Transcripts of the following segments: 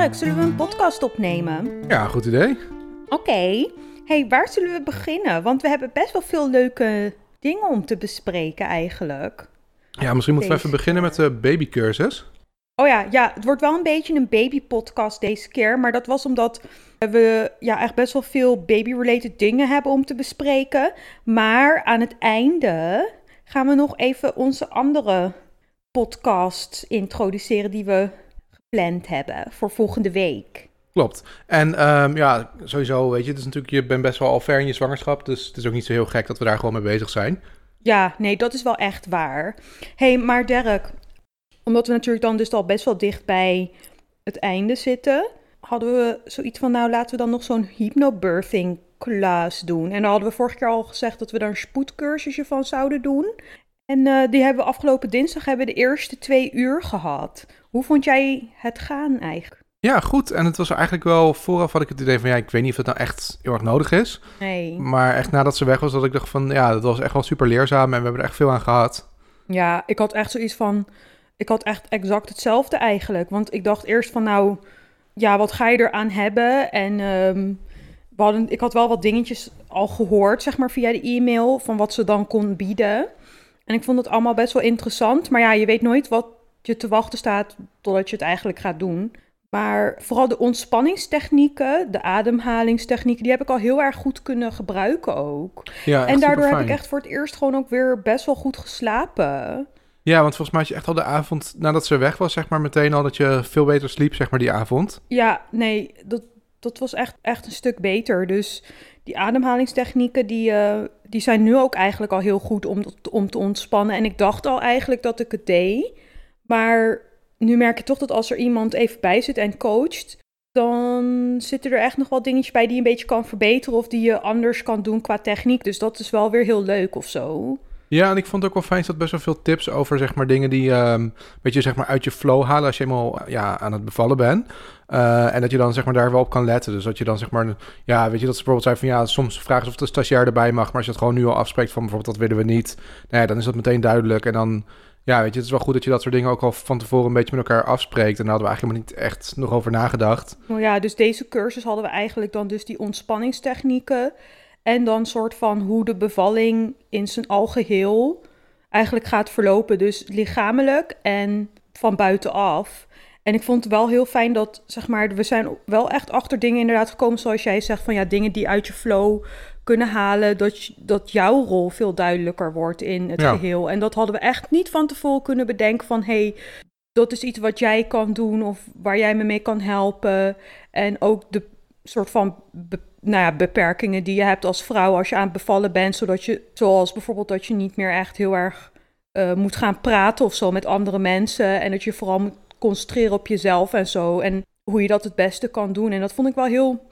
Zullen we een podcast opnemen? Ja, goed idee. Oké. hey, waar zullen we beginnen? Want we hebben best wel veel leuke dingen om te bespreken eigenlijk. Ja, misschien moeten we even beginnen met de babycursus. Oh ja, ja, het wordt wel een beetje een babypodcast deze keer. Maar dat was omdat we ja, echt best wel veel baby-related dingen hebben om te bespreken. Maar aan het einde gaan we nog even onze andere podcast introduceren die we gepland hebben voor volgende week. Klopt. En ehm, ja, sowieso, weet je, het is natuurlijk, je bent best wel al ver in je zwangerschap. Dus het is ook niet zo heel gek dat we daar gewoon mee bezig zijn. Ja, nee, dat is wel echt waar. hey, maar Dirk, omdat we natuurlijk dan dus al best wel dicht bij het einde zitten, hadden we zoiets van, nou laten we dan nog zo'n hypnobirthing class doen. En dan hadden we vorige keer al gezegd dat we daar een spoedcursusje van zouden doen. En eh, die hebben we afgelopen dinsdag hebben we de eerste twee uur gehad. Hoe vond jij het gaan eigenlijk? Ja, goed. En het was eigenlijk wel, vooraf had ik het idee van, ja, ik weet niet of het nou echt heel erg nodig is. Nee. Maar echt nadat ze weg was, dat ik dacht van, ja, dat was echt wel super leerzaam en we hebben er echt veel aan gehad. Ja, ik had echt zoiets van. Ik had echt exact hetzelfde eigenlijk. Want ik dacht eerst van, nou, ja, wat ga je eraan hebben? En ehm, we hadden, ik had wel wat dingetjes al gehoord, zeg maar, via de e-mail, van wat ze dan kon bieden. En ik vond het allemaal best wel interessant. Maar ja, je weet nooit wat je te wachten staat totdat je het eigenlijk gaat doen. Maar vooral de ontspanningstechnieken, de ademhalingstechnieken, die heb ik al heel erg goed kunnen gebruiken ook. Ja, en daardoor heb ik echt voor het eerst gewoon ook weer best wel goed geslapen. Ja, want volgens mij had je echt al de avond, nadat ze weg was, zeg maar, meteen al dat je veel beter sliep, zeg maar, die avond. Ja, nee, dat, dat was echt, echt een stuk beter. Dus die ademhalingstechnieken, die, eh, die zijn nu ook eigenlijk al heel goed om, om te ontspannen. En ik dacht al eigenlijk dat ik het deed. Maar nu merk ik toch dat als er iemand even bij zit en coacht, dan zitten er echt nog wel dingetjes bij die je een beetje kan verbeteren of die je anders kan doen qua techniek. Dus dat is wel weer heel leuk of zo. Ja, en ik vond het ook wel fijn, zat best wel veel tips over, zeg maar, dingen die, weet je, zeg maar, uit je flow halen als je eenmaal, ja, aan het bevallen bent. Eh, en dat je dan, zeg maar, daar wel op kan letten. Dus dat je dan, zeg maar, ja, weet je, dat ze bijvoorbeeld zei van, ja, soms vragen ze of de stagiair erbij mag, maar als je het gewoon nu al afspreekt van, bijvoorbeeld, dat willen we niet, nou ja, dan is dat meteen duidelijk. En dan, ja, weet je, het is wel goed dat je dat soort dingen ook al van tevoren een beetje met elkaar afspreekt. En daar hadden we eigenlijk helemaal niet echt nog over nagedacht. Nou ja, dus deze cursus hadden we eigenlijk dan dus die ontspanningstechnieken. En dan soort van hoe de bevalling in zijn algeheel eigenlijk gaat verlopen. Dus lichamelijk en van buitenaf. En ik vond het wel heel fijn dat, zeg maar, we zijn wel echt achter dingen inderdaad gekomen. Zoals jij zegt, van ja, dingen die uit je flow kunnen halen. Dat, je- dat jouw rol veel duidelijker wordt in het Ja. geheel. En dat hadden we echt niet van tevoren kunnen bedenken van... hey, dat is iets wat jij kan doen of waar jij me mee kan helpen. En ook de soort van nou ja, beperkingen die je hebt als vrouw als je aan het bevallen bent. Zodat je, zoals bijvoorbeeld dat je niet meer echt heel erg eh, moet gaan praten of zo met andere mensen. En dat je vooral moet concentreren op jezelf en zo. En hoe je dat het beste kan doen. En dat vond ik wel heel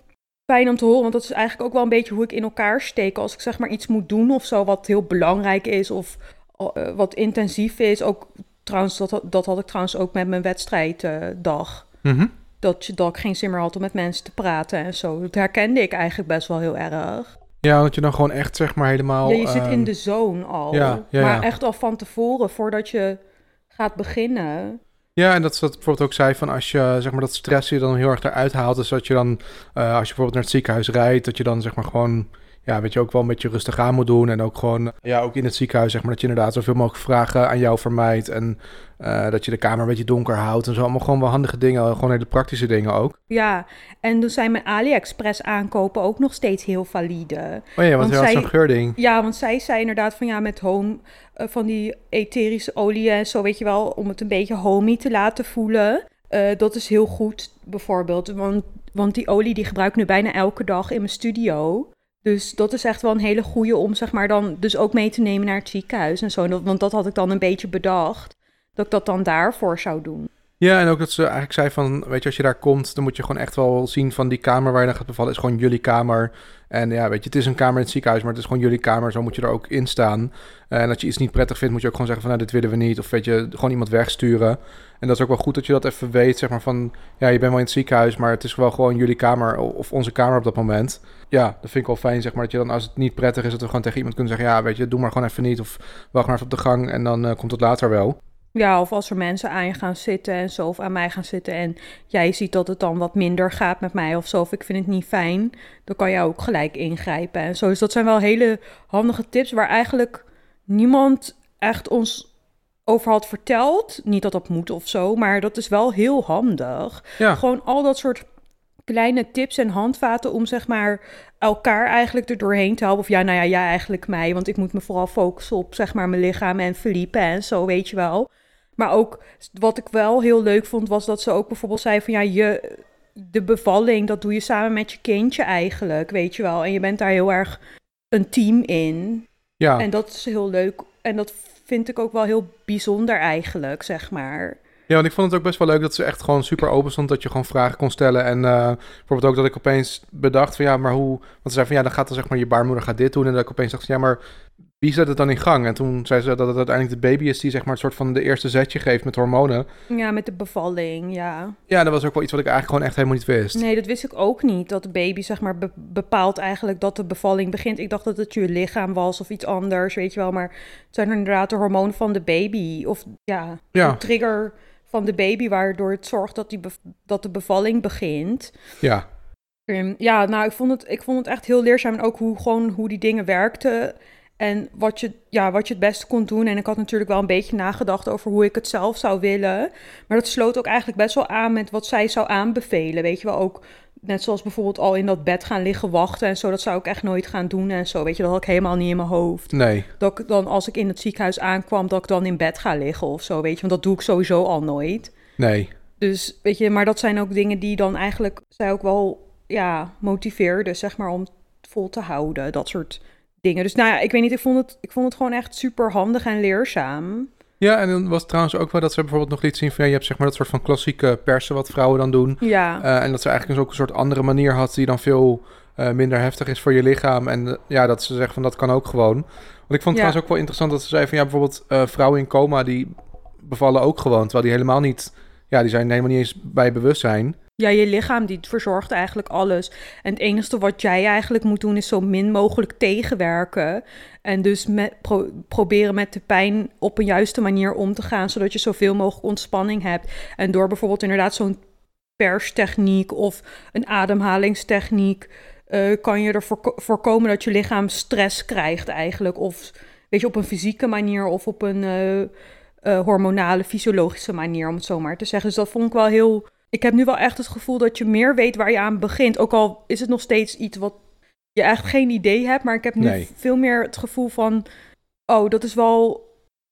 fijn om te horen. Want dat is eigenlijk ook wel een beetje hoe ik in elkaar steek. Als ik zeg maar iets moet doen of zo wat heel belangrijk is of eh, wat intensief is. Ook trouwens, dat, dat had ik trouwens ook met mijn wedstrijddag. Mhm. Dat, je, dat ik geen zin meer had om met mensen te praten en zo. Dat herkende ik eigenlijk best wel heel erg. Ja, dat je dan gewoon echt, zeg maar, helemaal... ja, je zit in ehm, de zone al. ja, ja, maar echt al van tevoren, voordat je gaat beginnen. Ja, en dat ze dat bijvoorbeeld ook zei van als je zeg maar dat stress je dan heel erg eruit haalt. Dus dat je dan, eh, als je bijvoorbeeld naar het ziekenhuis rijdt, dat je dan zeg maar gewoon, ja, weet je, ook wel een beetje rustig aan moet doen. En ook gewoon, ja, ook in het ziekenhuis zeg maar, dat je inderdaad zoveel mogelijk vragen aan jou vermijdt. En eh, dat je de kamer een beetje donker houdt en zo. Allemaal gewoon wel handige dingen, gewoon hele praktische dingen ook. Ja, en dan zijn mijn AliExpress aankopen ook nog steeds heel valide. Oh ja, want, Want je zij- zo'n geurding. Ja, want zij zei inderdaad van ja, met home, eh, van die etherische olie en zo, weet je wel, om het een beetje homey te laten voelen. Eh, dat is heel goed, bijvoorbeeld. Want, want die olie die gebruik ik nu bijna elke dag in mijn studio. Dus dat is echt wel een hele goede om, zeg maar, dan dus ook mee te nemen naar het ziekenhuis en zo. Want dat had ik dan een beetje bedacht, dat ik dat dan daarvoor zou doen. Ja, en ook dat ze eigenlijk zei van, weet je, als je daar komt, dan moet je gewoon echt wel zien van die kamer waar je dan gaat bevallen, is gewoon jullie kamer. En ja, weet je, het is een kamer in het ziekenhuis, maar het is gewoon jullie kamer, zo moet je er ook in staan. Eh, en als je iets niet prettig vindt, moet je ook gewoon zeggen van, nou, dit willen we niet. Of weet je, gewoon iemand wegsturen. En dat is ook wel goed dat je dat even weet, zeg maar van, ja, je bent wel in het ziekenhuis, maar het is wel gewoon jullie kamer of onze kamer op dat moment. Ja, dat vind ik wel fijn, zeg maar, dat je dan, als het niet prettig is, dat we gewoon tegen iemand kunnen zeggen, ja, weet je, doe maar gewoon even niet. Of wacht maar even op de gang en dan eh, komt het later wel. Ja, of als er mensen aan je gaan zitten en zo, of aan mij gaan zitten en jij ziet dat het dan wat minder gaat met mij of zo, of ik vind het niet fijn, dan kan jij ook gelijk ingrijpen en zo. Dus dat zijn wel hele handige tips waar eigenlijk niemand echt ons over had verteld. Niet dat dat moet of zo, maar dat is wel heel handig. Ja. Gewoon al dat soort kleine tips en handvaten om zeg maar elkaar eigenlijk er doorheen te helpen. Of ja, nou ja, jij eigenlijk mij, want ik moet me vooral focussen op zeg maar mijn lichaam en verliepen en zo, weet je wel. Maar ook wat ik wel heel leuk vond, was dat ze ook bijvoorbeeld zei van ja, je, de bevalling, dat doe je samen met je kindje eigenlijk, weet je wel. En je bent daar heel erg een team in. Ja. En dat is heel leuk. En dat vind ik ook wel heel bijzonder eigenlijk, zeg maar. Ja, want ik vond het ook best wel leuk dat ze echt gewoon super open stond. Dat je gewoon vragen kon stellen. En eh, bijvoorbeeld ook dat ik opeens bedacht van ja, maar hoe... Want ze zei van ja, dan gaat dan zeg maar je baarmoeder gaat dit doen. En dat ik opeens dacht van ja, maar wie zet het dan in gang? En toen zei ze dat het uiteindelijk de baby is die zeg maar het soort van de eerste zetje geeft met hormonen. Ja, met de bevalling, ja. Ja, dat was ook wel iets wat ik eigenlijk gewoon echt helemaal niet wist. Nee, dat wist ik ook niet. Dat de baby, zeg maar, be- bepaalt eigenlijk dat de bevalling begint. Ik dacht dat het je lichaam was of iets anders, weet je wel. Maar het zijn inderdaad de hormonen van de baby. Of ja, Ja. trigger van de baby, waardoor het zorgt dat, die dat de bevalling begint. Ja, Ehm, ja, nou, ik vond, het, ik vond het echt heel leerzaam. En ook hoe, gewoon hoe die dingen werkten. En wat je, ja, wat je het beste kon doen. En ik had natuurlijk wel een beetje nagedacht over hoe ik het zelf zou willen. Maar dat sloot ook eigenlijk best wel aan met wat zij zou aanbevelen. Weet je wel, ook net zoals bijvoorbeeld al in dat bed gaan liggen wachten en zo. Dat zou ik echt nooit gaan doen en zo. Weet je, dat had ik helemaal niet in mijn hoofd. nee. Dat ik dan, als ik in het ziekenhuis aankwam, dat ik dan in bed ga liggen of zo. Weet je, want dat doe ik sowieso al nooit. Nee. Dus weet je, maar dat zijn ook dingen die dan eigenlijk zij ook wel ja, motiveerden, zeg maar, om vol te houden. Dat soort dingen. Dus nou ja, ik weet niet, ik vond het, ik vond het gewoon echt super handig en leerzaam. Ja, en dan was het trouwens ook wel dat ze bijvoorbeeld nog liet zien van ja, je hebt zeg maar dat soort van klassieke persen wat vrouwen dan doen. Ja, Eh, en dat ze eigenlijk dus ook een soort andere manier had die dan veel eh, minder heftig is voor je lichaam. En eh, ja, dat ze zegt van dat kan ook gewoon. Want ik vond het Ja. trouwens ook wel interessant dat ze zei van ja, bijvoorbeeld vrouwen in coma die bevallen ook gewoon. Terwijl die helemaal niet, ja, die zijn helemaal niet eens bij bewustzijn. Ja, je lichaam die verzorgt eigenlijk alles. En het enige wat jij eigenlijk moet doen is zo min mogelijk tegenwerken. En dus proberen met de pijn op een juiste manier om te gaan, zodat je zoveel mogelijk ontspanning hebt. En door bijvoorbeeld inderdaad zo'n perstechniek of een ademhalingstechniek, eh, kan je ervoor ko- voorkomen dat je lichaam stress krijgt eigenlijk. Of weet je, op een fysieke manier of op een eh, eh, hormonale, fysiologische manier, om het zo maar te zeggen. Dus dat vond ik wel heel... Ik heb nu wel echt het gevoel dat je meer weet waar je aan begint. Ook al is het nog steeds iets wat je echt geen idee hebt. Maar ik heb nu Nee. veel meer het gevoel van... Oh, dat is wel...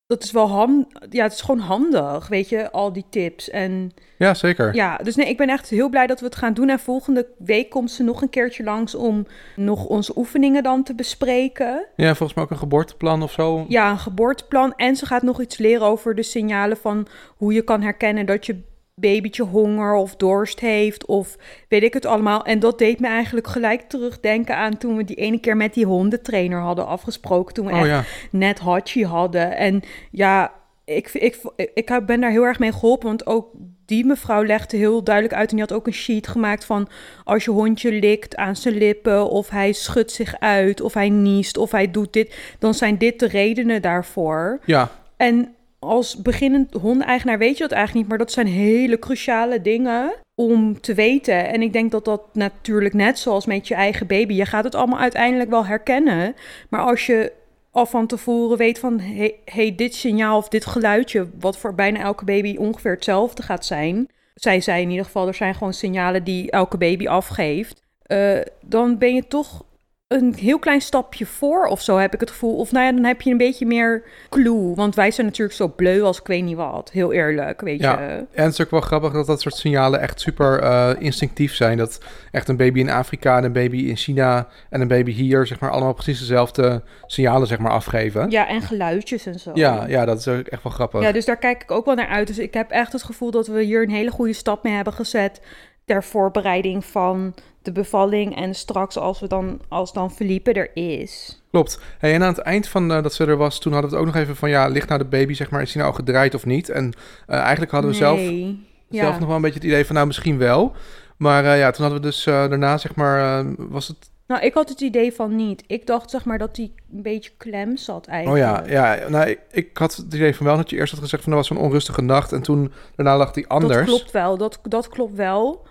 Dat is wel hand, ja, het is gewoon handig, weet je, al die tips. En Ja, zeker. ja, dus nee, ik ben echt heel blij dat we het gaan doen. En volgende week komt ze nog een keertje langs om nog onze oefeningen dan te bespreken. Ja, volgens mij ook een geboorteplan of zo. Ja, een geboorteplan. En ze gaat nog iets leren over de signalen van hoe je kan herkennen dat je babytje honger of dorst heeft of weet ik het allemaal. En dat deed me eigenlijk gelijk terugdenken aan toen we die ene keer met die hondentrainer hadden afgesproken. Toen we Oh echt ja, net Hachi hadden. En ja, ik, ik, ik ben daar heel erg mee geholpen, want ook die mevrouw legde heel duidelijk uit en die had ook een sheet gemaakt van als je hondje likt aan zijn lippen of hij schudt zich uit of hij niest of hij doet dit, dan zijn dit de redenen daarvoor. ja, En als beginnend hondeneigenaar weet je dat eigenlijk niet, maar dat zijn hele cruciale dingen om te weten. En ik denk dat dat natuurlijk net zoals met je eigen baby, je gaat het allemaal uiteindelijk wel herkennen. Maar als je al van tevoren weet van, hey, dit signaal of dit geluidje, wat voor bijna elke baby ongeveer hetzelfde gaat zijn. Zij zei in ieder geval, er zijn gewoon signalen die elke baby afgeeft. eh, dan ben je toch een heel klein stapje voor of zo, heb ik het gevoel. Of nou ja, dan heb je een beetje meer clue. Want wij zijn natuurlijk zo bleu als ik weet niet wat. Heel eerlijk, weet Ja. je. En het is ook wel grappig dat dat soort signalen echt super eh, instinctief zijn. Dat echt een baby in Afrika en een baby in China en een baby hier, zeg maar, allemaal precies dezelfde signalen, zeg maar, afgeven. Ja, en geluidjes en zo. Ja, ja, dat is ook echt wel grappig. Ja, dus daar kijk ik ook wel naar uit. Dus ik heb echt het gevoel dat we hier een hele goede stap mee hebben gezet ter voorbereiding van de bevalling en straks als we dan als dan Felipe er is. Klopt. Hey, en aan het eind van eh, dat ze er was, toen hadden we het ook nog even van, ja, ligt nou de baby, zeg maar, is hij nou gedraaid of niet? En eh, eigenlijk hadden we zelf, Nee. Ja. zelf nog wel een beetje het idee van, nou, misschien wel. Maar eh, ja, toen hadden we dus daarna, zeg maar, was het Nou, ik had het idee van niet. Ik dacht zeg maar dat hij een beetje klem zat Oh eigenlijk. ja, ja nou, ik, ik had het idee van wel dat je eerst had gezegd van er was een onrustige nacht en toen daarna lag die anders. Dat klopt wel, dat, dat klopt wel.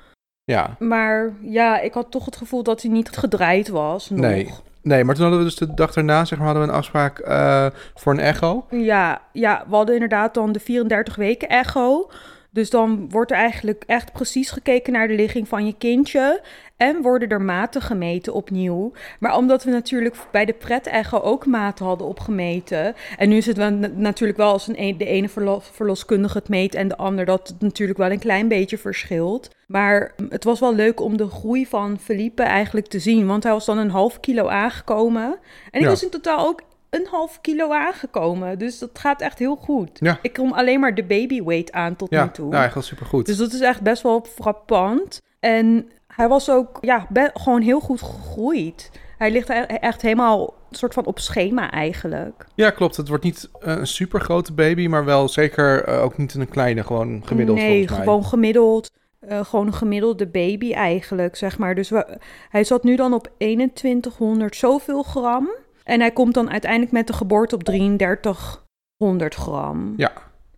Ja, Maar ja, ik had toch het gevoel dat hij niet gedraaid was nog. Nee. nee, maar toen hadden we dus de dag daarna zeg maar hadden we een afspraak eh, voor een echo. Ja, ja, we hadden inderdaad dan de 34 weken echo. Dus dan wordt er eigenlijk echt precies gekeken naar de ligging van je kindje. En worden er maten gemeten opnieuw. Maar omdat we natuurlijk bij de pret-echo ook maten hadden opgemeten. En nu is het wel natuurlijk wel als een, e- de ene verlo- verloskundige het meet en de ander dat het natuurlijk wel een klein beetje verschilt. Maar het was wel leuk om de groei van Felipe eigenlijk te zien. Want hij was dan een half kilo aangekomen. En ik Ja. was in totaal ook een half kilo aangekomen. Dus dat gaat echt heel goed. Ja. Ik kom alleen maar de babyweight aan tot Ja, nu toe. nou echt wel supergoed. Dus dat is echt best wel frappant. En hij was ook ja, gewoon heel goed gegroeid. Hij ligt e- echt helemaal soort van op schema eigenlijk. Ja, klopt. Het wordt niet eh, een super grote baby, maar wel zeker eh, ook niet een kleine, gewoon gemiddeld nee, gewoon gemiddeld. Eh, gewoon een gemiddelde baby eigenlijk, zeg maar. Dus hij zat nu dan op 2100 zoveel gram. En hij komt dan uiteindelijk met de geboorte op 3300 gram. Ja,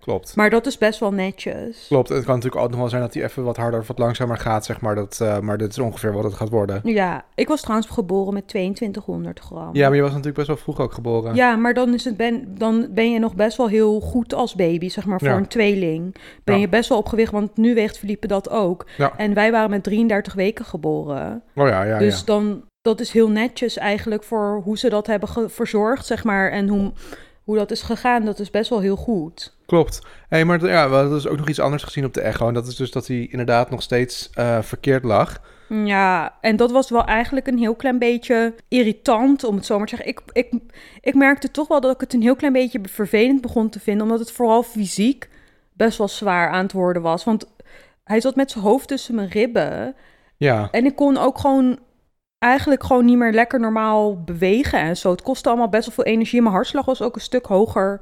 klopt. Maar dat is best wel netjes. Klopt. Het kan natuurlijk ook nog wel zijn dat hij even wat harder of wat langzamer gaat, zeg maar. Dat, eh, maar dit is ongeveer wat het gaat worden. Ja, ik was trouwens geboren met 2200 gram. Ja, maar je was natuurlijk best wel vroeg ook geboren. Ja, maar dan, is het ben, dan ben je nog best wel heel goed als baby, zeg maar, voor Ja. een tweeling. Ben Ja. je best wel op gewicht, want nu weegt Felipe dat ook. Ja. En wij waren met 33 weken geboren. Oh ja, ja, dus dan, dat is heel netjes eigenlijk voor hoe ze dat hebben verzorgd, zeg maar. En hoe, hoe dat is gegaan, dat is best wel heel goed. Klopt. Hey, maar ja, we hadden dus ook nog iets anders gezien op de echo. En dat is dus dat hij inderdaad nog steeds eh, verkeerd lag. Ja, en dat was wel eigenlijk een heel klein beetje irritant, om het zo maar te zeggen. Ik, ik, ik merkte toch wel dat ik het een heel klein beetje vervelend begon te vinden, omdat het vooral fysiek best wel zwaar aan het worden was. Want hij zat met zijn hoofd tussen mijn ribben Ja, en ik kon ook gewoon eigenlijk gewoon niet meer lekker normaal bewegen en zo. Het kostte allemaal best wel veel energie. Mijn hartslag was ook een stuk hoger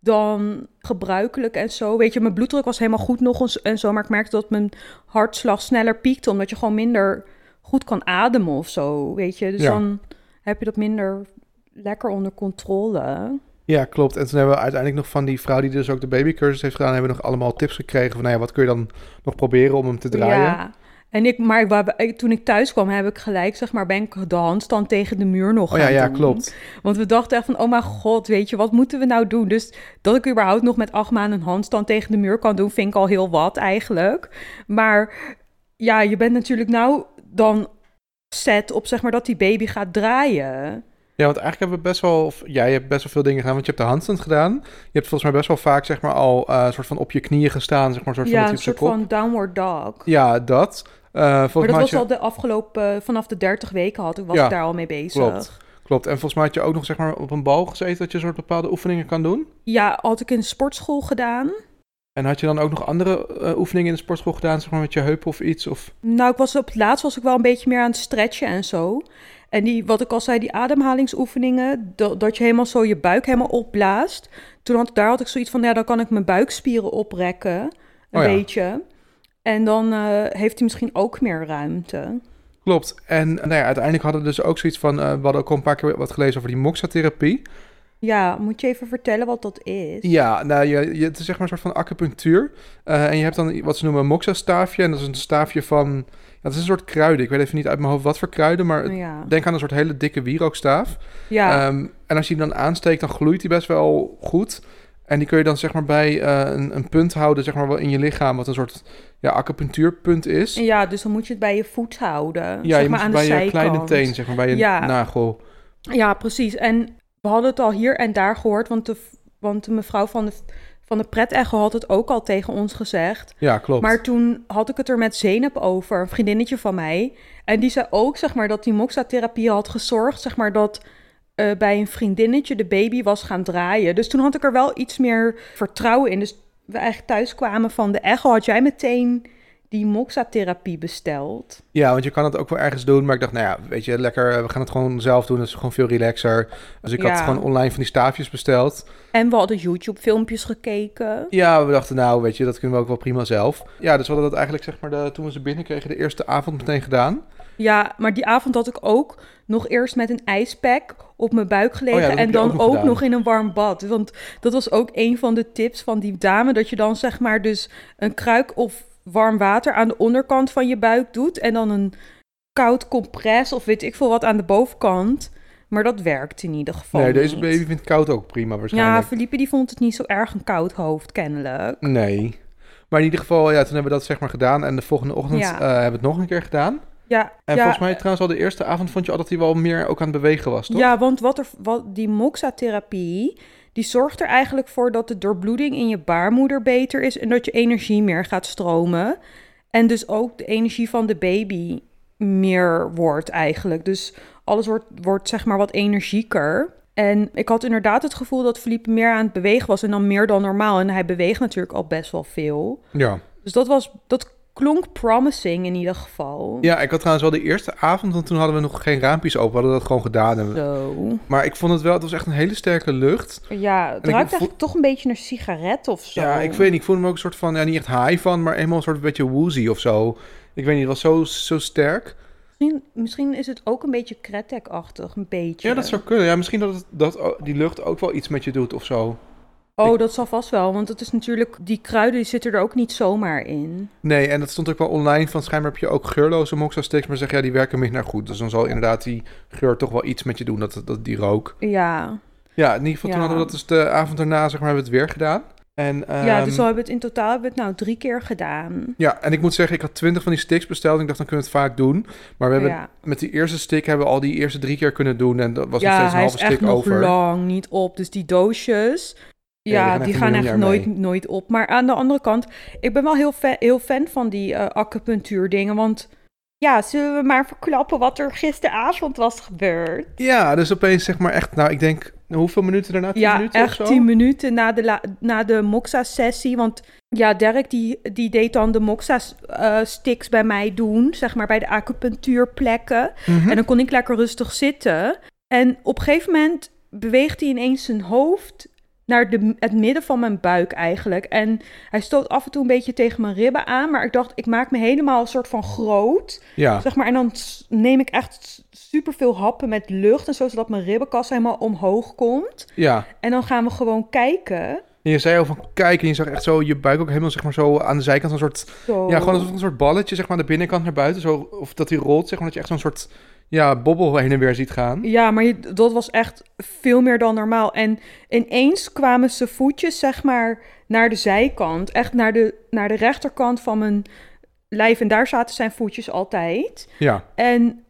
dan gebruikelijk en zo. Weet je, mijn bloeddruk was helemaal goed nog eens en zo. Maar ik merkte dat mijn hartslag sneller piekte, omdat je gewoon minder goed kan ademen of zo. Weet je, dus Ja. dan heb je dat minder lekker onder controle. ja, klopt. En toen hebben we uiteindelijk nog van die vrouw die dus ook de babycursus heeft gedaan... hebben we nog allemaal tips gekregen van... Nou ja, wat kun je dan nog proberen om hem te draaien? Ja. En ik, maar we- toen ik thuis kwam, heb ik gelijk, zeg maar, ben ik de handstand tegen de muur nog Oh ja, ja, doen. klopt. Want we dachten echt van, oh mijn god, weet je, wat moeten we nou doen? Dus dat ik überhaupt nog met acht maanden een handstand tegen de muur kan doen, vind ik al heel wat eigenlijk. Maar ja, je bent natuurlijk nou dan set op, zeg maar, dat die baby gaat draaien. Ja, want eigenlijk hebben we best wel... Of, jij hebt best wel veel dingen gedaan, want je hebt de handstand gedaan. Je hebt volgens mij best wel vaak, zeg maar, al... eh soort van op je knieën gestaan, zeg maar, soort van Ja, een soort kop. van downward dog. Ja, dat. Eh Maar dat was je... al de afgelopen, vanaf de 30 weken had ik, was Ja, ik daar al mee bezig. Klopt. Klopt. En volgens mij had je ook nog, zeg maar, op een bal gezeten... dat je soort bepaalde oefeningen kan doen. Ja, had ik in de sportschool gedaan. En had je dan ook nog andere eh, oefeningen in de sportschool gedaan, zeg maar, met je heupen of iets? Of... Nou, ik was op het laatst was ik wel een beetje meer aan het stretchen en zo. En die, wat ik al zei, die ademhalingsoefeningen, dat, dat je helemaal zo je buik helemaal opblaast. Toen had, daar had ik zoiets van, ja, dan kan ik mijn buikspieren oprekken, een Oh ja. beetje. En dan eh, heeft hij misschien ook meer ruimte. Klopt. En nou ja, uiteindelijk hadden we dus ook zoiets van... eh, we hadden ook al een paar keer wat gelezen over die moxa-therapie. Ja, moet je even vertellen wat dat is? Ja, nou, je, je, het is zeg maar een soort van acupunctuur. Eh, en je hebt dan wat ze noemen een moxa-staafje. En dat is een staafje van... Ja, het is een soort kruiden. Ik weet even niet uit mijn hoofd wat voor kruiden, maar... Ja, Denk aan een soort hele dikke wierookstaaf. ja. Ehm, en als je die dan aansteekt, dan gloeit die best wel goed. En die kun je dan zeg maar bij een, een punt houden, zeg maar wel in je lichaam, wat een soort ja, acupunctuurpunt is. ja, dus dan moet je het bij je voet houden. Ja, zeg je maar aan bij de je kleine teen, zeg maar, bij je Ja. nagel. Ja, precies. En we hadden het al hier en daar gehoord, want de, want de mevrouw van de, van de pret-echo had het ook al tegen ons gezegd. Ja, klopt. Maar toen had ik het er met Zeynep over, een vriendinnetje van mij. En die zei ook, zeg maar, dat die moxa-therapie had gezorgd, zeg maar, dat eh, bij een vriendinnetje de baby was gaan draaien. Dus toen had ik er wel iets meer vertrouwen in. Dus we eigenlijk thuis kwamen van de echo, had jij meteen die moxa-therapie besteld? Ja, want je kan het ook wel ergens doen. Maar ik dacht, nou ja, weet je, lekker, eh, we gaan het gewoon zelf doen. Dat is gewoon veel relaxer. Dus ik Ja. had gewoon online van die staafjes besteld. En we hadden YouTube-filmpjes gekeken. Ja, we dachten, nou, weet je, dat kunnen we ook wel prima zelf. Ja, dus we hadden dat eigenlijk, zeg maar, de, toen we ze binnenkregen, de eerste avond meteen gedaan. Ja, maar die avond had ik ook nog eerst met een ijspack op mijn buik gelegen. Oh ja, heb en ook dan nog ook nog in een warm bad. Want dat was ook een van de tips van die dame. Dat je dan zeg maar dus een kruik of warm water aan de onderkant van je buik doet. En dan een koud compress of weet ik veel wat aan de bovenkant. Maar dat werkt in ieder geval Nee, deze niet. baby vindt koud ook prima Ja, waarschijnlijk. Felipe die vond het niet zo erg een koud hoofd, kennelijk. Nee. Maar in ieder geval, ja, toen hebben we dat zeg maar gedaan. En de volgende ochtend Ja. eh, hebben we het nog een keer gedaan. Ja, En ja, volgens mij trouwens al de eerste avond vond je al dat hij wel meer ook aan het bewegen was, toch? Ja, want wat er, wat, die moxa-therapie, die zorgt er eigenlijk voor dat de doorbloeding in je baarmoeder beter is en dat je energie meer gaat stromen. En dus ook de energie van de baby meer wordt eigenlijk. Dus alles wordt, wordt zeg maar wat energieker. En ik had inderdaad het gevoel dat Philippe meer aan het bewegen was en dan meer dan normaal. En hij beweegt natuurlijk al best wel veel. Ja. Dus dat was, dat klonk promising in ieder geval. Ja, ik had trouwens wel de eerste avond, want toen hadden we nog geen raampjes open. We hadden dat gewoon gedaan. En- Zo. Maar ik vond het wel, het was echt een hele sterke lucht. Ja, het ik ruikt voel- eigenlijk toch een beetje naar sigaret of zo. Ja, ik weet niet, ik voelde me ook een soort van, ja, niet echt high van, maar eenmaal een soort beetje woozy of zo. Ik weet niet, het was zo, zo sterk. Misschien, misschien is het ook een beetje kretek-achtig, een beetje. Ja, dat zou kunnen. Ja, misschien dat, het, dat die lucht ook wel iets met je doet of zo. Oh, dat zal vast wel, want het is natuurlijk... Die kruiden die zitten er ook niet zomaar in. Nee, en dat stond ook wel online. Van schijnbaar heb je ook geurloze moxa sticks, maar zeg ja, die werken minder goed. Dus dan zal inderdaad die geur toch wel iets met je doen, dat, dat die rook. Ja, Ja, in ieder geval toen Ja. hadden we dat dus de avond daarna, zeg maar, hebben we het weer gedaan. En, ja ehm, dus we hebben het in totaal hebben we het nou drie keer gedaan. Ja, en ik moet zeggen, ik had twintig van die sticks besteld. En ik dacht, dan kunnen we het vaak doen. Maar we hebben ja, met die eerste stick hebben we al die eerste drie keer kunnen doen. En dat was nog ja steeds een hij is halve echt stick nog over. lang niet op. Dus die doosjes... Ja, die gaan echt nooit, mee. nooit op. Maar aan de andere kant, ik ben wel heel, fa- heel fan van die eh acupunctuur dingen. Want ja, zullen we maar verklappen wat er gisteravond was gebeurd? Ja, dus opeens zeg maar echt, nou ik denk, hoeveel minuten daarna? Tien Ja, minuten echt of zo? tien minuten na de, la- na de Moxa-sessie. Want ja, Dirk die, die deed dan de Moxa-sticks bij mij doen. Zeg maar bij de acupunctuurplekken. Mhm. En dan kon ik lekker rustig zitten. En op een gegeven moment beweegt hij ineens zijn hoofd naar de, het midden van mijn buik eigenlijk. En hij stoot af en toe een beetje tegen mijn ribben aan. Maar ik dacht, ik maak me helemaal een soort van groot. Ja, Zeg maar, en dan neem ik echt superveel happen met lucht. En zo, zodat mijn ribbenkast helemaal omhoog komt. ja. En dan gaan we gewoon kijken. En je zei al van kijk en je zag echt zo je buik ook helemaal zeg maar zo aan de zijkant een soort, Zo. ja gewoon alsof een soort balletje zeg maar aan de binnenkant naar buiten. Zo, of dat die rolt zeg maar dat je echt zo'n soort, ja bobbel heen en weer ziet gaan. Ja, maar je- dat was echt veel meer dan normaal. En ineens kwamen zijn voetjes, zeg maar, naar de zijkant. Echt naar de, naar de rechterkant van mijn lijf. En daar zaten zijn voetjes altijd. Ja, En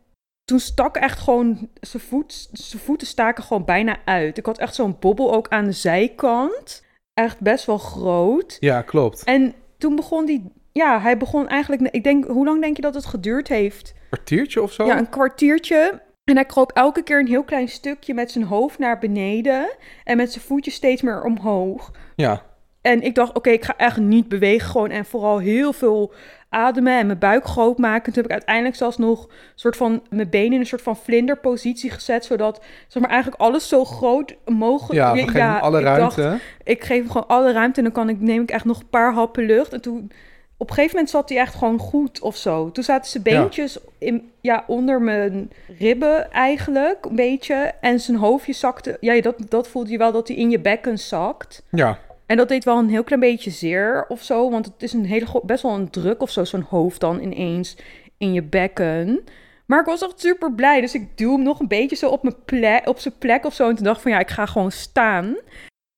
toen stak echt gewoon... Zijn, voet, zijn voeten staken gewoon bijna uit. Ik had echt zo'n bobbel ook aan de zijkant. Echt best wel groot. ja klopt. En toen begon die... Ja, hij begon eigenlijk... Ik denk, hoe lang denk je dat het geduurd heeft? kwartiertje of zo? Ja, een kwartiertje. En hij kroop elke keer een heel klein stukje met zijn hoofd naar beneden. En met zijn voetjes steeds meer omhoog. ja. En ik dacht, oké, ik ga echt niet bewegen gewoon. En vooral heel veel ademen en mijn buik groot maken. Toen heb ik uiteindelijk zelfs nog een soort van mijn benen in een soort van vlinderpositie gezet. Zodat, zeg maar, eigenlijk alles zo groot mogelijk... Ja, hem alle ik ruimte. dacht, ik geef hem gewoon alle ruimte en dan kan ik, neem ik echt nog een paar happen lucht. En toen, op een gegeven moment zat hij echt gewoon goed of zo. Toen zaten zijn Ja. beentjes in, ja, onder mijn ribben eigenlijk, een beetje. En zijn hoofdje zakte, ja, dat, dat voelde je wel dat hij in je bekken zakt. ja. En dat deed wel een heel klein beetje zeer of zo, want het is een hele, best wel een druk of zo, zo'n hoofd dan ineens in je bekken. Maar ik was echt super blij, dus ik duw hem nog een beetje zo op, mijn plek, op zijn plek of zo. En toen dacht ik van ja, ik ga gewoon staan.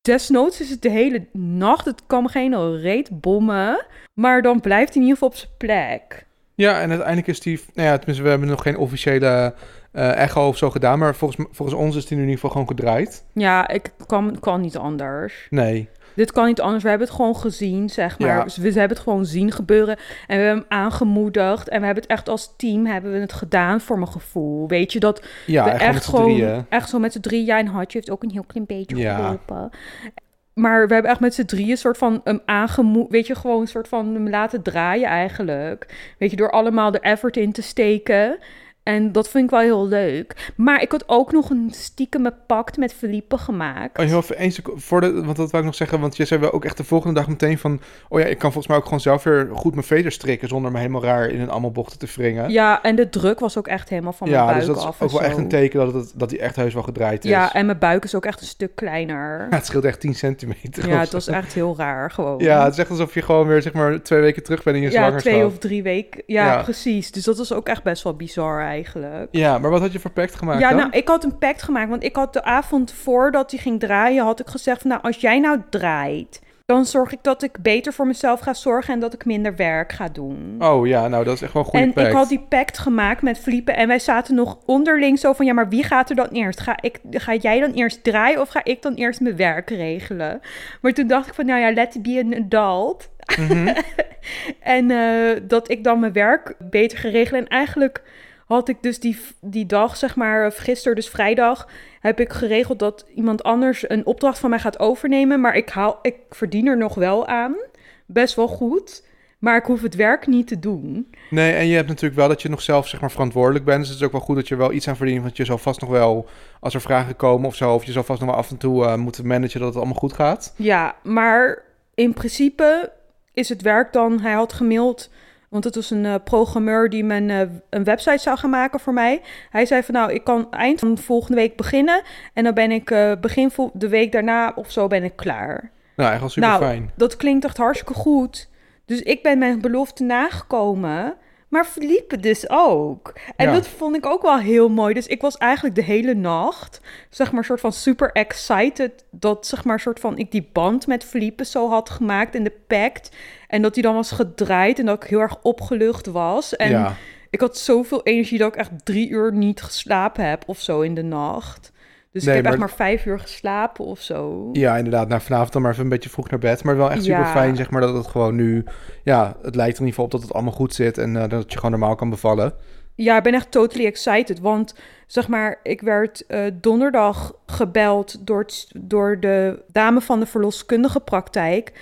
Desnoods is het de hele nacht, het kan geen reet bommen, maar dan blijft hij in ieder geval op zijn plek. Ja, en uiteindelijk is die... Nou ja, tenminste, we hebben nog geen officiële eh, echo of zo gedaan. Maar volgens, volgens ons is die nu in ieder geval gewoon gedraaid. Ja, ik kan, kan niet anders. Nee. Dit kan niet anders. We hebben het gewoon gezien, zeg maar. Ja. Dus we hebben het gewoon zien gebeuren. En we hebben hem aangemoedigd. En we hebben het echt als team hebben we het gedaan voor mijn gevoel. Weet je, dat Ja, we echt, gewoon... drieën. Echt zo met z'n drieën. Ja, en Hartje heeft ook een heel klein beetje Ja. geholpen. Maar we hebben echt met z'n drieën een soort van hem aangemoedigd. Weet je, gewoon een soort van hem laten draaien eigenlijk. Weet je, door allemaal de effort in te steken. En dat vind ik wel heel leuk. Maar ik had ook nog een stiekeme pact met Felipe gemaakt. Oh, heel even één seconde, voor de, want dat wou ik nog zeggen, want je zei wel ook echt de volgende dag meteen van, oh ja, ik kan volgens mij ook gewoon zelf weer goed mijn veders strikken zonder me helemaal raar in een allemaal bochten te wringen. Ja, en de druk was ook echt helemaal van mijn ja, buik dus dat is af. ook wel echt een teken dat, het, dat die echt heus wel gedraaid is. Ja, en mijn buik is ook echt een stuk kleiner. Ja, het scheelt echt 10 centimeter. Ja, het was echt heel raar gewoon. Ja, het is echt alsof je gewoon weer zeg maar twee weken terug bent in je ja zwangerschap. twee of drie weken. Ja, Ja. precies. Dus dat was ook echt best wel bizar eigenlijk. Ja, maar wat had je voor pact gemaakt Ja, dan? nou, ik had een pact gemaakt. Want ik had de avond voordat hij ging draaien, had ik gezegd van, nou, als jij nou draait, dan zorg ik dat ik beter voor mezelf ga zorgen en dat ik minder werk ga doen. Oh ja, nou dat is echt wel een goede en pact. ik had die pact gemaakt met Felipe en wij zaten nog onderling zo van, ja, maar wie gaat er dan eerst? Ga, ik, ga jij dan eerst draaien of ga ik dan eerst mijn werk regelen? Maar toen dacht ik van, nou ja, let be an adult. Mhm. En eh, dat ik dan mijn werk beter ga regelen. En eigenlijk had ik dus die, die dag, zeg maar, of gisteren, dus vrijdag, heb ik geregeld dat iemand anders een opdracht van mij gaat overnemen. Maar ik, haal, ik verdien er nog wel aan. Best wel goed. Maar ik hoef het werk niet te doen. Nee, en je hebt natuurlijk wel dat je nog zelf zeg maar verantwoordelijk bent. Dus het is ook wel goed dat je wel iets aan verdient. Want je zal vast nog wel, als er vragen komen of zo, of je zal vast nog wel af en toe eh, moeten managen dat het allemaal goed gaat. Ja, maar in principe is het werk dan... Hij had gemaild, want het was een eh, programmeur die mijn, eh, een website zou gaan maken voor mij. Hij zei van nou, ik kan eind van volgende week beginnen. En dan ben ik eh, begin vol- de week daarna of zo ben ik klaar. Nou, echt wel super Nou, fijn. Dat klinkt echt hartstikke goed. Dus ik ben mijn belofte nagekomen. Maar Felipe dus ook. En Ja. dat vond ik ook wel heel mooi. Dus ik was eigenlijk de hele nacht, zeg maar, soort van super excited. Dat, zeg maar, soort van ik die band met Felipe zo had gemaakt in de pact. En dat hij dan was gedraaid en dat ik heel erg opgelucht was. En ja. ik had zoveel energie dat ik echt drie uur niet geslapen heb of zo in de nacht. Dus Nee, ik heb echt maar- maar vijf uur geslapen of zo. ja, inderdaad. Nou, vanavond dan maar even een beetje vroeg naar bed. Maar wel echt super Ja. fijn, zeg maar, dat het gewoon nu... Ja, het lijkt er in ieder geval op dat het allemaal goed zit en eh, dat je gewoon normaal kan bevallen. Ja, ik ben echt totally excited. Want zeg maar, ik werd eh, donderdag gebeld door, het- door de dame van de verloskundige praktijk.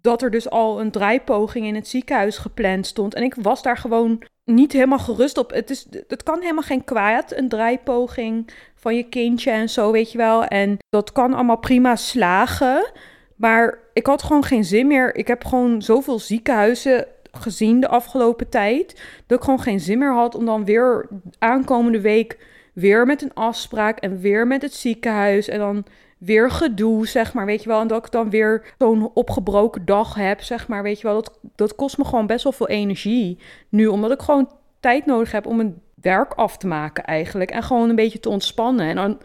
Dat er dus al een draaipoging in het ziekenhuis gepland stond. En ik was daar gewoon niet helemaal gerust op. Het, is, het kan helemaal geen kwaad, een draaipoging van je kindje en zo, weet je wel. En dat kan allemaal prima slagen. Maar ik had gewoon geen zin meer. Ik heb gewoon zoveel ziekenhuizen gezien de afgelopen tijd. Dat ik gewoon geen zin meer had om dan weer aankomende week weer met een afspraak en weer met het ziekenhuis en dan weer gedoe, zeg maar, weet je wel. En dat ik dan weer zo'n opgebroken dag heb, zeg maar, weet je wel. Dat, dat kost me gewoon best wel veel energie nu, omdat ik gewoon tijd nodig heb om mijn werk af te maken eigenlijk en gewoon een beetje te ontspannen. En dan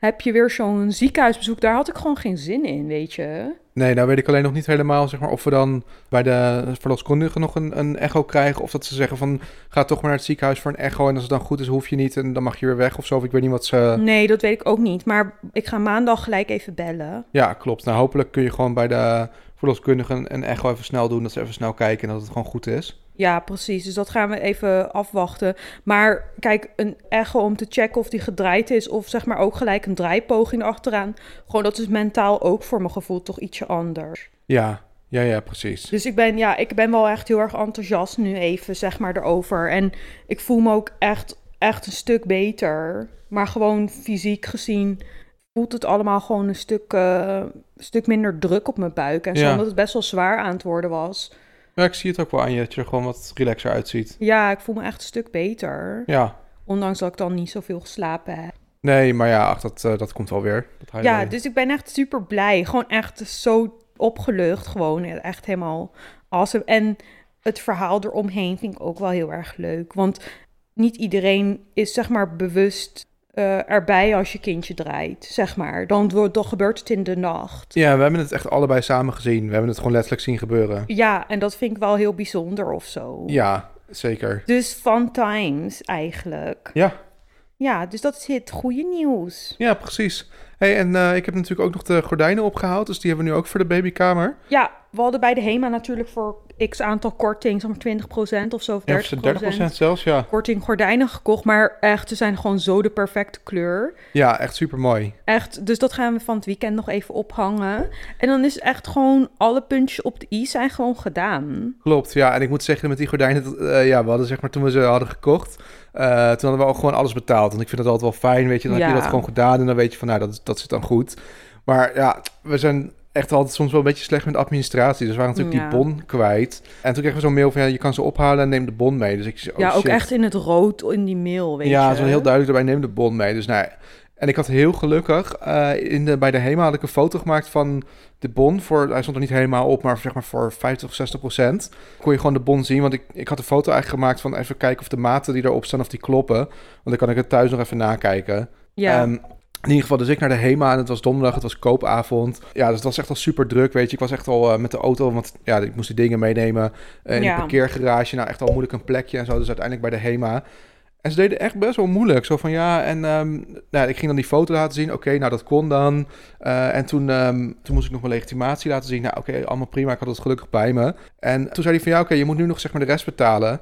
heb je weer zo'n ziekenhuisbezoek, daar had ik gewoon geen zin in, weet je. Nee, nou weet ik alleen nog niet helemaal zeg maar, of we dan bij de verloskundige nog een, een echo krijgen. Of dat ze zeggen van, ga toch maar naar het ziekenhuis voor een echo. En als het dan goed is, hoef je niet en dan mag je weer weg of zo. Of ik weet niet wat ze... Nee, dat weet ik ook niet, maar ik ga maandag gelijk even bellen. Ja, klopt. Nou, hopelijk kun je gewoon bij de verloskundige een, een echo even snel doen. Dat ze even snel kijken en dat het gewoon goed is. Ja, precies. Dus dat gaan we even afwachten. Maar kijk, een echo om te checken of die gedraaid is... of zeg maar ook gelijk een draaipoging achteraan. Gewoon dat is mentaal ook voor mijn gevoel toch ietsje anders. Ja, ja, ja, precies. Dus ik ben, ja, ik ben wel echt heel erg enthousiast nu even, zeg maar, erover. En ik voel me ook echt, echt een stuk beter. Maar gewoon fysiek gezien voelt het allemaal gewoon een stuk, eh, een stuk minder druk op mijn buik. En zo, Ja. omdat het best wel zwaar aan het worden was. Ja, ik zie het ook wel aan je, dat je er gewoon wat relaxer uitziet. Ja, ik voel me echt een stuk beter. Ja, Ondanks dat ik dan niet zoveel geslapen heb. nee, maar ja, ach, dat, eh, dat komt wel weer. Dat Ja, dus ik ben echt super blij. Gewoon echt zo opgelucht. Gewoon echt helemaal awesome. En het verhaal eromheen vind ik ook wel heel erg leuk. Want niet iedereen is zeg maar bewust eh, erbij als je kindje draait. Zeg maar. Dan, wordt, dan gebeurt het in de nacht. Ja, we hebben het echt allebei samen gezien. We hebben het gewoon letterlijk zien gebeuren. Ja, en dat vind ik wel heel bijzonder of zo. Ja, zeker. Dus fun times eigenlijk. Ja, Ja, dus dat is het goede nieuws. ja precies. Hey, en eh, ik heb natuurlijk ook nog de gordijnen opgehaald. Dus die hebben we nu ook voor de babykamer. Ja, we hadden bij de HEMA natuurlijk voor x aantal korting, maar 20% of zo, of 30%, Ja, 30% zelfs, ja. korting gordijnen gekocht. Maar echt, ze zijn gewoon zo de perfecte kleur. Ja, echt super mooi. Echt, dus dat gaan we van het weekend nog even ophangen. En dan is echt gewoon, alle puntjes op de i zijn gewoon gedaan. Klopt, ja. En ik moet zeggen, met die gordijnen, eh, ja, we hadden zeg maar toen we ze hadden gekocht, eh, toen hadden we ook gewoon alles betaald. Want ik vind dat altijd wel fijn, weet je. Dan heb je Ja. dat gewoon gedaan en dan weet je van, nou, dat, dat zit dan goed. Maar ja, we zijn echt altijd soms wel een beetje slecht met administratie. Dus we waren natuurlijk Ja. die bon kwijt. En toen kregen we zo'n mail van, ja, je kan ze ophalen en neem de bon mee. Dus ik zei, oh, ja, ook shit. echt in het rood in die mail, weet ja, je. zo heel duidelijk erbij, neem de bon mee. Dus nou, en ik had heel gelukkig, eh, in de, bij de HEMA had ik een foto gemaakt van de bon. Voor, hij stond er niet helemaal op, maar zeg maar voor 50 of 60 procent. Kon je gewoon de bon zien, want ik, ik had een foto eigenlijk gemaakt van even kijken of de maten die erop staan, of die kloppen. Want dan kan ik het thuis nog even nakijken. Ja, Ehm, in ieder geval, dus ik naar de HEMA en het was donderdag, het was koopavond. Ja, dus het was echt al super druk, weet je. Ik was echt al eh, met de auto, want ja, ik moest die dingen meenemen. eh, in Ja. een parkeergarage, nou echt al moeilijk een plekje en zo. Dus uiteindelijk bij de HEMA. En ze deden echt best wel moeilijk. Zo van ja, en ehm, nou, ik ging dan die foto laten zien. Oké, nou dat kon dan. Eh, en toen, ehm, toen moest ik nog mijn legitimatie laten zien. Nou oké, allemaal prima. Ik had het gelukkig bij me. En toen zei hij van ja, oké, je moet nu nog zeg maar de rest betalen.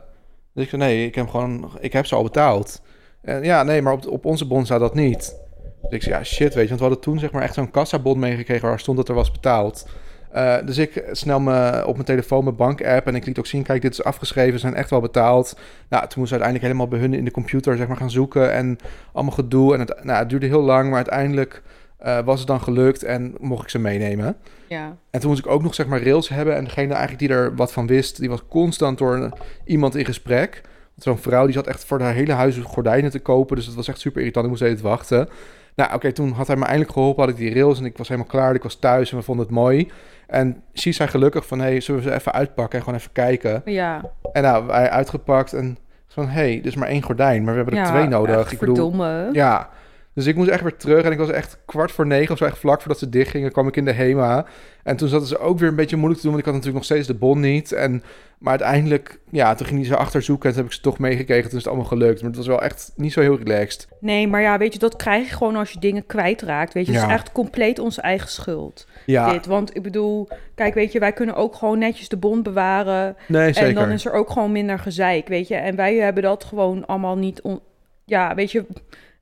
Dus ik zei nee, ik heb gewoon, ik heb ze al betaald. En ja, nee, maar op, op onze bon staat dat niet. Dus ik zei ja, shit, weet je. Want we hadden toen zeg maar echt zo'n kassabon meegekregen waar stond dat er was betaald. Eh, dus ik snel me, op mijn telefoon mijn bank-app en ik liet ook zien, kijk, dit is afgeschreven, zijn echt wel betaald. Nou, toen moest ik uiteindelijk helemaal bij hun in de computer zeg maar gaan zoeken en allemaal gedoe. En het, nou, het duurde heel lang, maar uiteindelijk eh, was het dan gelukt en mocht ik ze meenemen. ja. En toen moest ik ook nog zeg maar rails hebben en degene eigenlijk die er wat van wist, die was constant door een- iemand in gesprek. Zo'n vrouw die zat echt voor haar hele huis gordijnen te kopen, dus dat was echt super irritant. Ik moest even wachten. Nou, oké, toen had hij me eindelijk geholpen, had ik die rails en ik was helemaal klaar. Ik was thuis en we vonden het mooi. En Zie zei gelukkig van, hey, zullen we ze even uitpakken en gewoon even kijken. Ja, En nou, wij uitgepakt en van, hey, dit is maar één gordijn, maar we hebben er ja, twee nodig. Ik bedoel, ja, dus ik moest echt weer terug en ik was echt kwart voor negen of zo, echt vlak voordat ze dichtgingen, kwam ik in de HEMA. En toen zaten ze ook weer een beetje moeilijk te doen, want ik had natuurlijk nog steeds de bon niet. En, maar uiteindelijk, ja, toen ging hij ze achterzoeken en toen heb ik ze toch meegekregen. Toen is het allemaal gelukt, maar het was wel echt niet zo heel relaxed. Nee, maar ja, weet je, dat krijg je gewoon als je dingen kwijtraakt. Weet je, het Ja. is echt compleet onze eigen schuld. Ja, Dit. Want ik bedoel, kijk, weet je, wij kunnen ook gewoon netjes de bon bewaren. nee, zeker. En dan is er ook gewoon minder gezeik, weet je. En wij hebben dat gewoon allemaal niet... On... Ja, weet je,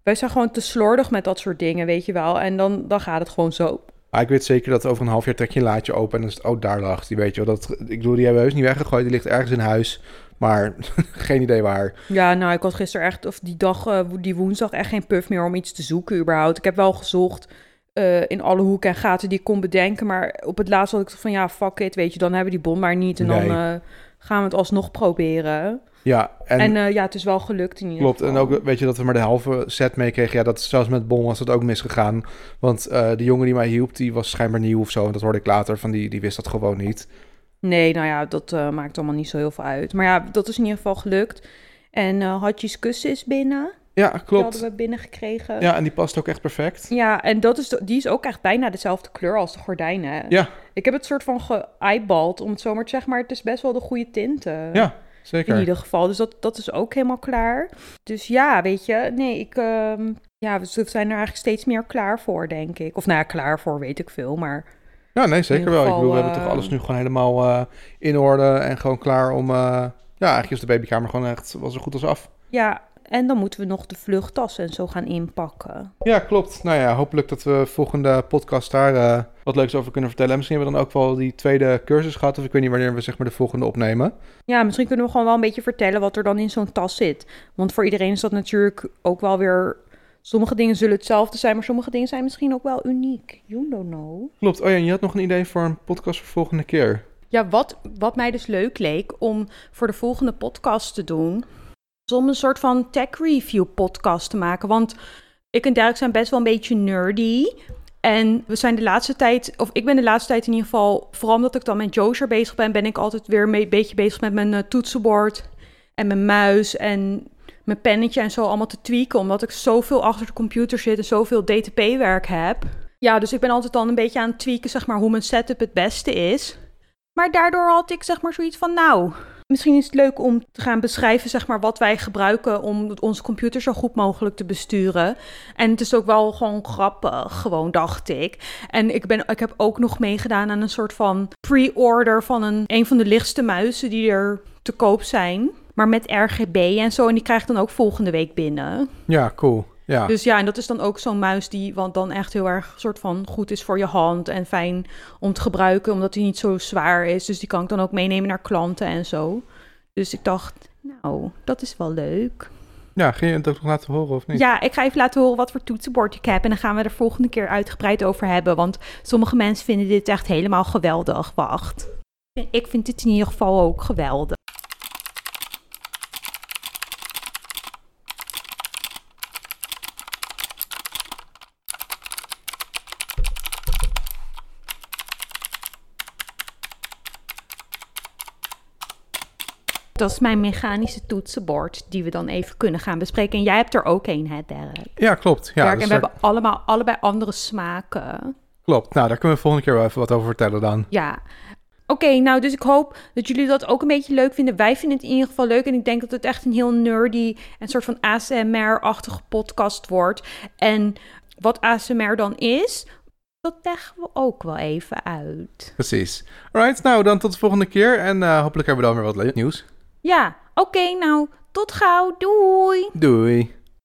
wij zijn gewoon te slordig met dat soort dingen, weet je wel. En dan, dan gaat het gewoon zo. Maar ik weet zeker dat over een half jaar trek je een laadje open en dan is het, oh, daar lag die, weet je wel. Dat, ik bedoel, die hebben we heus niet weggegooid, die ligt ergens in huis. Maar geen idee waar. Ja, nou, ik had gisteren echt, of die dag, eh, die woensdag, echt geen puff meer om iets te zoeken überhaupt. Ik heb wel gezocht eh, in alle hoeken en gaten die ik kon bedenken. Maar op het laatst had ik van, ja, fuck it, weet je, dan hebben we die bon maar niet. En Nee. dan eh, gaan we het alsnog proberen. Ja, en, En, eh, ja, het is wel gelukt in ieder klopt. En geval. ook, weet je, dat we maar de halve set meekregen. Ja, dat is zelfs met Bon was dat ook misgegaan. Want eh, de jongen die mij hielp, die was schijnbaar nieuw of zo. En dat hoorde ik later van, die, die wist dat gewoon niet. Nee, nou ja, dat eh, maakt allemaal niet zo heel veel uit. Maar ja, dat is in ieder geval gelukt. En Hadjes kussen is binnen. Ja, Die klopt. hadden we binnengekregen. Ja, en die past ook echt perfect. Ja, en dat is, die is ook echt bijna dezelfde kleur als de gordijnen. Ja, Ik heb het soort van geëybald, om het zo maar te zeggen. Maar het is best wel de goede tinten. ja, In zeker. ieder geval. Dus dat, dat is ook helemaal klaar. Dus ja, weet je. Nee, ik... ehm, ja, we zijn er eigenlijk steeds meer klaar voor, denk ik. Of nou ja, klaar voor, weet ik veel. Maar Ja, nee, zeker In wel. Ik bedoel, we hebben toch eh, alles nu gewoon helemaal eh, in orde en gewoon klaar om... eh, ja, eigenlijk is de babykamer gewoon echt was zo goed als af. ja, en dan moeten we nog de vluchttas en zo gaan inpakken. Ja, klopt. Nou ja, hopelijk dat we volgende podcast daar eh, wat leuks over kunnen vertellen. En misschien hebben we dan ook wel die tweede cursus gehad. Of ik weet niet wanneer we zeg maar de volgende opnemen. Ja, misschien kunnen we gewoon wel een beetje vertellen wat er dan in zo'n tas zit. Want voor iedereen is dat natuurlijk ook wel weer... Sommige dingen zullen hetzelfde zijn, maar sommige dingen zijn misschien ook wel uniek. You don't know. Klopt. Oh ja, en je had nog een idee voor een podcast voor volgende keer. Ja, wat, wat mij dus leuk leek om voor de volgende podcast te doen... om een soort van tech review podcast te maken. Want ik en Dirk zijn best wel een beetje nerdy... En we zijn de laatste tijd, of ik ben de laatste tijd in ieder geval, vooral omdat ik dan met Jozer bezig ben, ben ik altijd weer een beetje bezig met mijn eh, toetsenbord en mijn muis en mijn pennetje en zo allemaal te tweaken, omdat ik zoveel achter de computer zit en zoveel DTP-werk heb. Ja, dus ik ben altijd dan een beetje aan het tweaken, zeg maar, hoe mijn setup het beste is. Maar daardoor had ik zeg maar zoiets van, nou, Misschien is het leuk om te gaan beschrijven, zeg maar, wat wij gebruiken om onze computer zo goed mogelijk te besturen. En het is ook wel gewoon grappig, gewoon dacht ik. En ik, ben, ik heb ook nog meegedaan aan een soort van pre-order van een, een van de lichtste muizen die er te koop zijn. Maar met RGB en zo. En die krijg ik dan ook volgende week binnen. Ja, cool. Ja. Dus ja, en dat is dan ook zo'n muis die want dan echt heel erg soort van goed is voor je hand en fijn om te gebruiken, omdat hij niet zo zwaar is. Dus die kan ik dan ook meenemen naar klanten en zo. Dus ik dacht, nou, dat is wel leuk. Ja, ging je het ook nog laten horen of niet? Ja, ik ga even laten horen wat voor toetsenbord ik heb. En dan gaan we er volgende keer uitgebreid over hebben. Want sommige mensen vinden dit echt helemaal geweldig. Wacht. Ik vind dit in ieder geval ook geweldig. Dat is mijn mechanische toetsenbord die we dan even kunnen gaan bespreken. En jij hebt er ook een, hè, Derek? Ja, klopt. Ja, dus en we daar- hebben allemaal allebei andere smaken. Klopt. Nou, daar kunnen we volgende keer wel even wat over vertellen dan. Ja. Oké, nou, dus ik hoop dat jullie dat ook een beetje leuk vinden. Wij vinden het in ieder geval leuk. En ik denk dat het echt een heel nerdy en soort van ASMR-achtige podcast wordt. En wat ASMR dan is, dat leggen we ook wel even uit. Precies. Alright, nou dan tot de volgende keer. En eh, hopelijk hebben we dan weer wat le- nieuws. Ja, oké, nou, tot gauw. Doei! Doei.